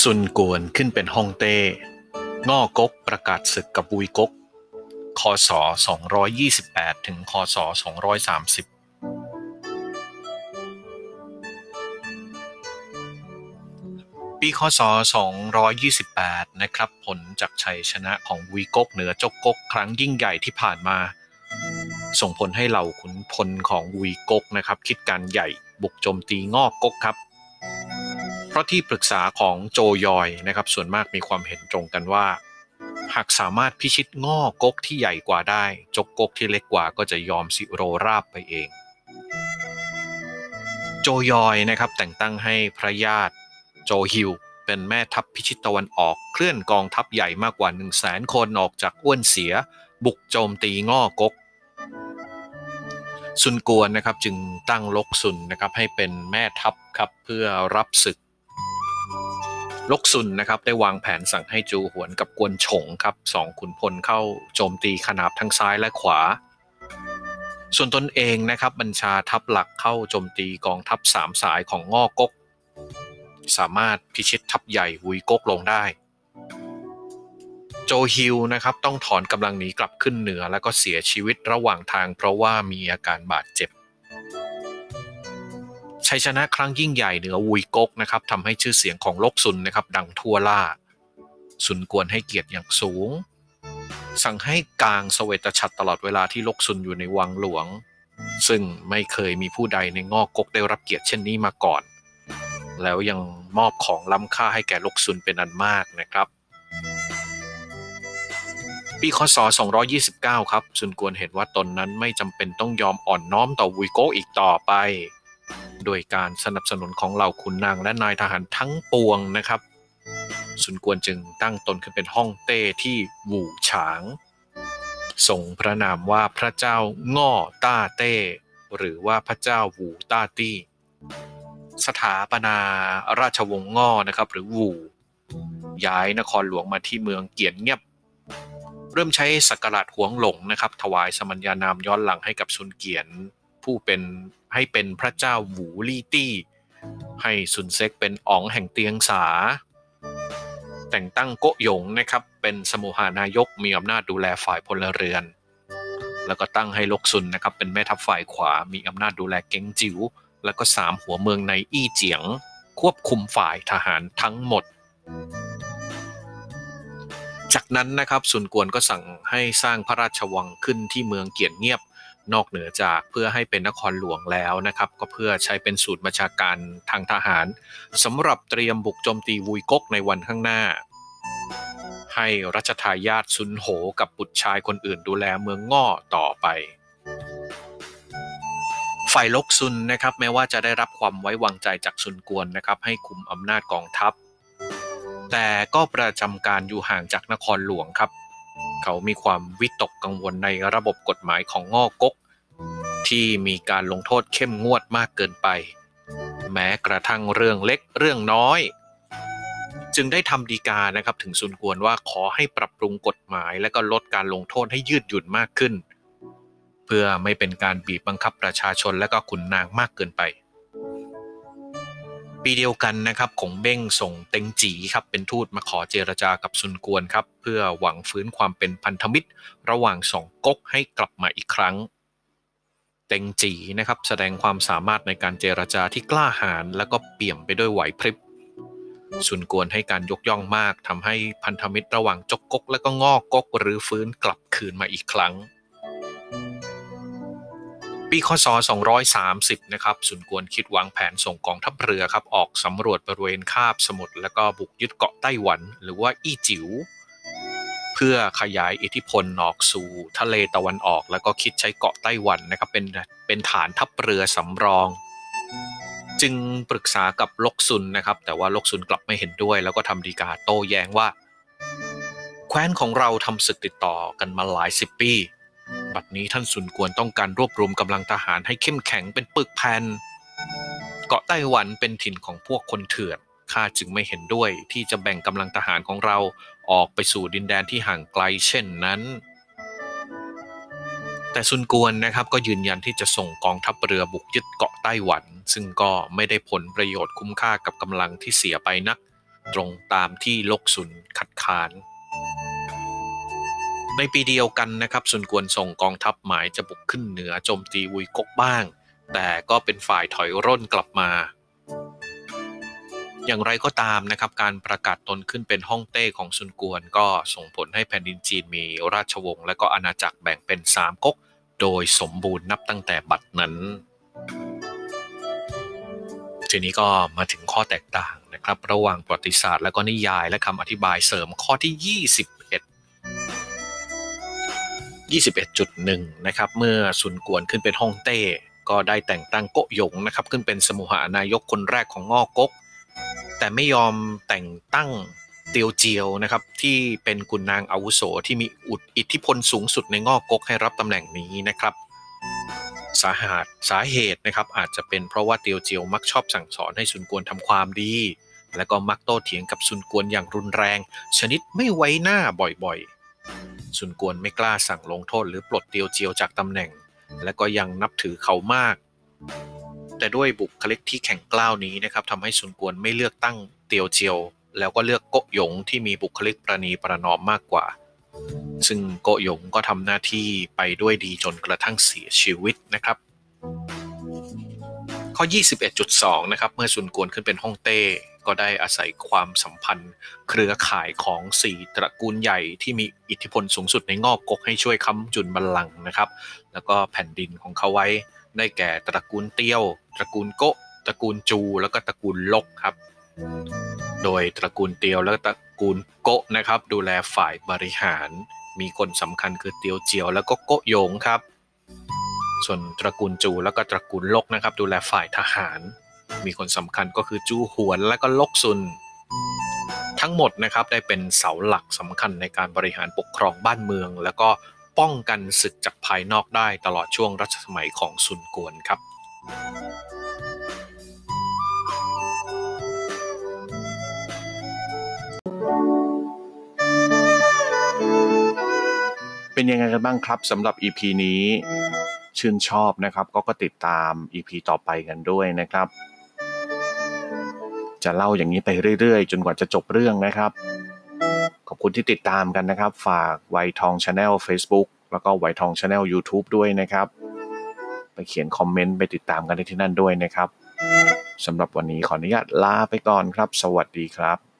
ซุนกวนขึ้นเป็นฮ่องเต้ ง่อกกประกาศศึกกับบุยกก คศ 228 ถึง คศ 230ปีคศ 228 นะครับ ผลจากชัยชนะของวุยกกเหนือจกกกครั้งยิ่งใหญ่ที่ผ่านมา ส่งผลให้เหล่าขุนพลของวุยกกนะครับ คิดการใหญ่บุกโจมตีงอกกกครับ เพราะที่ปรึกษาของโจยอยนะครับส่วนมากมีความเห็นตรงกันว่า หากสามารถพิชิตง่อกกที่ใหญ่กว่าได้ จกกกที่เล็กกว่าก็จะยอมสิโรราบไปเอง โจยอยนะครับแต่งตั้งให้พระญาติโจฮิวเป็นแม่ทัพพิชิตตะวันออกเคลื่อนกองทัพใหญ่มากกว่า 1 0 0 0 0แสนคนออกจากอ้วนเสีย บุกโจมตีง่อกกซุนกวนนะครับจึงตั้งลกซุนนะครับให้เป็นแม่ทัพครับเพื่อรับศึก ลกซุนนะครับได้วางแผนสั่งให้จูหวนกับกวนฉงครับสองขุนพลเข้าโจมตีขนาบทั้งซ้ายและขวา ส่วนตนเองนะครับบัญชาทัพหลักเข้าโจมตีกองทัพสามสายของง่อกก สามารถพิชิตทัพใหญ่วุยกกลงได้ โจฮิวนะครับต้องถอนกำลังหนีกลับขึ้นเหนือแล้วก็เสียชีวิตระหว่างทางเพราะว่ามีอาการบาดเจ็บ ชัยชนะครั้งยิ่งใหญ่เหนือวุยกกนะครับทำให้ชื่อเสียงของลกซุนนะครับดังทั่วล่าซุนกวนให้เกียรติอย่างสูง สั่งให้กางสเสวตฉัตรตลอดเวลาที่ลกซุนอยู่ในวังหลวง ซึ่งไม่เคยมีผู้ใดในงอกกกได้รับเกียรติเช่นนี้มาก่อน แล้วยังมอบของล้ำค่าให้แก่ลกซุนเป็นอันมากนะครับ ปีคศ 229 ครับซุนกวนเห็นว่าตนนั้นไม่จำเป็นต้องยอมอ่อนน้อมต่อวุยโกอีกต่อไป โดยการสนับสนุนของเหล่าขุนนางและนายทหารทั้งปวงนะครับซุนกวนจึงตั้งตนขึ้นเป็นฮ่องเต้ที่หวู่ฉางส่งพระนามว่าพระเจ้าง่อต้าเต้ หรือว่าพระเจ้าหวูต้าตี้ สถาปนาราชวงศ์ง่อนะครับหรือหวูย้ายนครหลวงมาที่เมืองเกียนเงียบ เริ่มใช้สักการะหวงหลงนะครับ ถวายสมัญญานามย้อนหลังให้กับซุนเกียน ผู้เป็นให้เป็นพระเจ้าหวูลี่ตี้ ให้ซุนเซ็กเป็นอ๋องแห่งเตียงสา แต่งตั้งโกหยงนะครับเป็นสมุหานายกมีอำนาจดูแลฝ่ายพลเรือน แล้วก็ตั้งให้ลกซุนนะครับเป็นแม่ทัพฝ่ายขวามีอำนาจดูแลเก้งจิ๋วแล้วก็สามหัวเมืองในอี้เจียง ควบคุมฝ่ายทหารทั้งหมด จากนั้นนะครับซุนกวนก็สั่งให้สร้างพระราชวังขึ้นที่เมืองเกียนเงียบ นอกเหนือจากเพื่อให้เป็นนครหลวงแล้วนะครับ ก็เพื่อใช้เป็นศูนย์บัญชาการทางทหารสำหรับเตรียมบุกโจมตีวุยกกในวันข้างหน้า ให้รัชทายาทซุนโหกับบุตรชายคนอื่นดูแลเมืองง่อต่อไปฝ่ายลกซุนนะครับแม้ว่าจะได้รับความไว้วางใจจากซุนกวนนะครับให้คุมอำนาจกองทัพ แต่ก็ประจำการอยู่ห่างจากนครหลวงครับ เขามีความวิตกกังวลในระบบกฎหมายของง่อกก ที่มีการลงโทษเข้มงวดมากเกินไป แม้กระทั่งเรื่องเล็กเรื่องน้อย จึงได้ทำดีกานะครับถึงซุนกวนว่าขอให้ปรับปรุงกฎหมาย และก็ลดการลงโทษให้ยืดหยุ่นมากขึ้น เพื่อไม่เป็นการบีบบังคับประชาชนและก็ขุนนางมากเกินไป ปีเดียวกันนะครับขงเบ้งส่งเต็งจีครับเป็นทูตมาขอเจรจากับซุนกวนครับเพื่อหวังฟื้นความเป็นพันธมิตร ระหว่างสองก๊กให้กลับมาอีกครั้ง เต็งจีนะครับแสดงความสามารถในการเจรจาที่กล้าหาญและก็เปี่ยมไปด้วยไหวพริบสุนกวนให้การยกย่องมากทำให้พันธมิตรระหว่างจกกกและก็งอกกกหรือฟื้นกลับคืนมาอีกครั้ง ปีคศ 230 นะครับสุนกวนคิดวางแผนส่งกองทัพเรือครับออกสำรวจบริเวณคาบสมุทรและก็บุกยึดเกาะไต้หวัน หรือว่าอี้จิ๋วเพื่อขยายอิทธิพลออกสู่ทะเลตะวันออก แล้วก็คิดใช้เกาะไต้หวันนะครับเป็นเป็นฐานทัพเรือสำรอง จึงปรึกษากับลกซุนนะครับ แต่ว่าลกซุนกลับไม่เห็นด้วย แล้วก็ทำดีกาโต้แย้งว่า แคว้นของเราทำศึกติดต่อกันมาหลายสิบปี บัดนี้ท่านสุนกวนต้องการรวบรวมกำลังทหารให้เข้มแข็งเป็นปึกแผ่นเกาะไต้หวันเป็นถิ่นของพวกคนเถื่อนข้าจึงไม่เห็นด้วยที่จะแบ่งกำลังทหารของเราออกไปสู่ดินแดนที่ห่างไกลเช่นนั้น แต่ซุนกวนนะครับก็ยืนยันที่จะส่งกองทัพเรือบุกยึดเกาะไต้หวัน ซึ่งก็ไม่ได้ผลประโยชน์คุ้มค่ากับกำลังที่เสียไปนัก ตรงตามที่ลกซุนคัดค้าน ในปีเดียวกันนะครับซุนกวนส่งกองทัพหมายจะบุกขึ้นเหนือโจมตีวุยกกบ้าง แต่ก็เป็นฝ่ายถอยร่นกลับมา อย่างไรก็ตามนะครับการประกาศตนขึ้นเป็นฮ่องเต้ของซุนกวน ก็ส่งผลให้แผ่นดินจีนมีราชวงศ์และก็อาณาจักรแบ่งเป็นสามก๊กโดยสมบูรณ์นับตั้งแต่บัดนั้นทีนี้ก็มาถึงข้อแตกต่างนะครับ ระหว่างประวัติศาสตร์และก็นิยายและคำอธิบายเสริมข้อที่21 21.1 นะครับ เมื่อซุนกวนขึ้นเป็นฮ่องเต้ ก็ได้แต่งตั้งโกหยงนะครับ ขึ้นเป็นสมุหานายกคนแรกของงอก๊กแต่ไม่ยอมแต่งตั้งเตียวเจียวนะครับ ที่เป็นกุนนางอาวุโสที่มีอุดอิทธิพลสูงสุดในงอกกกให้รับตำแหน่งนี้นะครับสาหาสาเหตุนะครับอาจจะเป็นเพราะว่าเตียวเจียวมักชอบสั่งสอนให้ซุนกวนทำความดี และก็มักโต้เถียงกับซุนกวนอย่างรุนแรง ชนิดไม่ไว้หน้าบ่อยๆ ซุนกวนไม่กล้าสั่งลงโทษหรือปลดเตียวเจียวจากตำแหน่ง และก็ยังนับถือเขามาก แต่ด้วยบุคลิกที่แข็งกล้าวนี้นะครับทำให้ซุนกวนไม่เลือกตั้งเตียวเจียว แล้วก็เลือกโกหยงที่มีบุคลิกประนีประนอมมากกว่า ซึ่งโกหยงก็ทำหน้าที่ไปด้วยดีจนกระทั่งเสียชีวิตนะครับ ข้อ 21.2 นะครับเมื่อซุนกวนขึ้นเป็นฮ่องเต้ ก็ได้อาศัยความสัมพันธ์ เครือข่ายของสี่ตระกูลใหญ่ที่มีอิทธิพลสูงสุดในงอกกกให้ช่วยค้ำจุนบัลลังก์นะครับ แล้วก็แผ่นดินของเขาไว้ได้แก่ตระกูลเตี้ยว ตระกูลโกตระกูลจู แล้วก็ตระกูลลกครับ โดยตระกูลเตียวและตระกูลโกนะครับ ดูแลฝ่ายบริหาร มีคนสำคัญคือเตียวเจียว แล้วก็โกโยงครับ ส่วนตระกูลจูแล้วก็ตระกูลลกนะครับ ดูแลฝ่ายทหาร มีคนสำคัญก็คือจูหวนและก็ลกซุน ทั้งหมดนะครับได้เป็นเสาหลักสำคัญในการบริหารปกครองบ้านเมือง แล้วก็ป้องกันศึกจากภายนอกได้ตลอดช่วงรัชสมัยของซุนกวนครับเป็นยังไงกันบ้างครับสำหรับ EP นี้ ชื่นชอบนะครับ ก็ก็ติดตาม EP ต่อไปกันด้วยนะครับ จะเล่าอย่างนี้ไปเรื่อย ๆ จนกว่าจะจบเรื่องนะครับ ขอบคุณที่ติดตามกันนะครับ ฝากไวทอง Channel Facebook แล้วก็ไวทอง Channel YouTube ด้วยนะครับ ไปเขียนคอมเมนต์ไปติดตามกันที่นั่นด้วยนะครับสำหรับวันนี้ขออนุญาตลาไปก่อนครับ สวัสดีครับ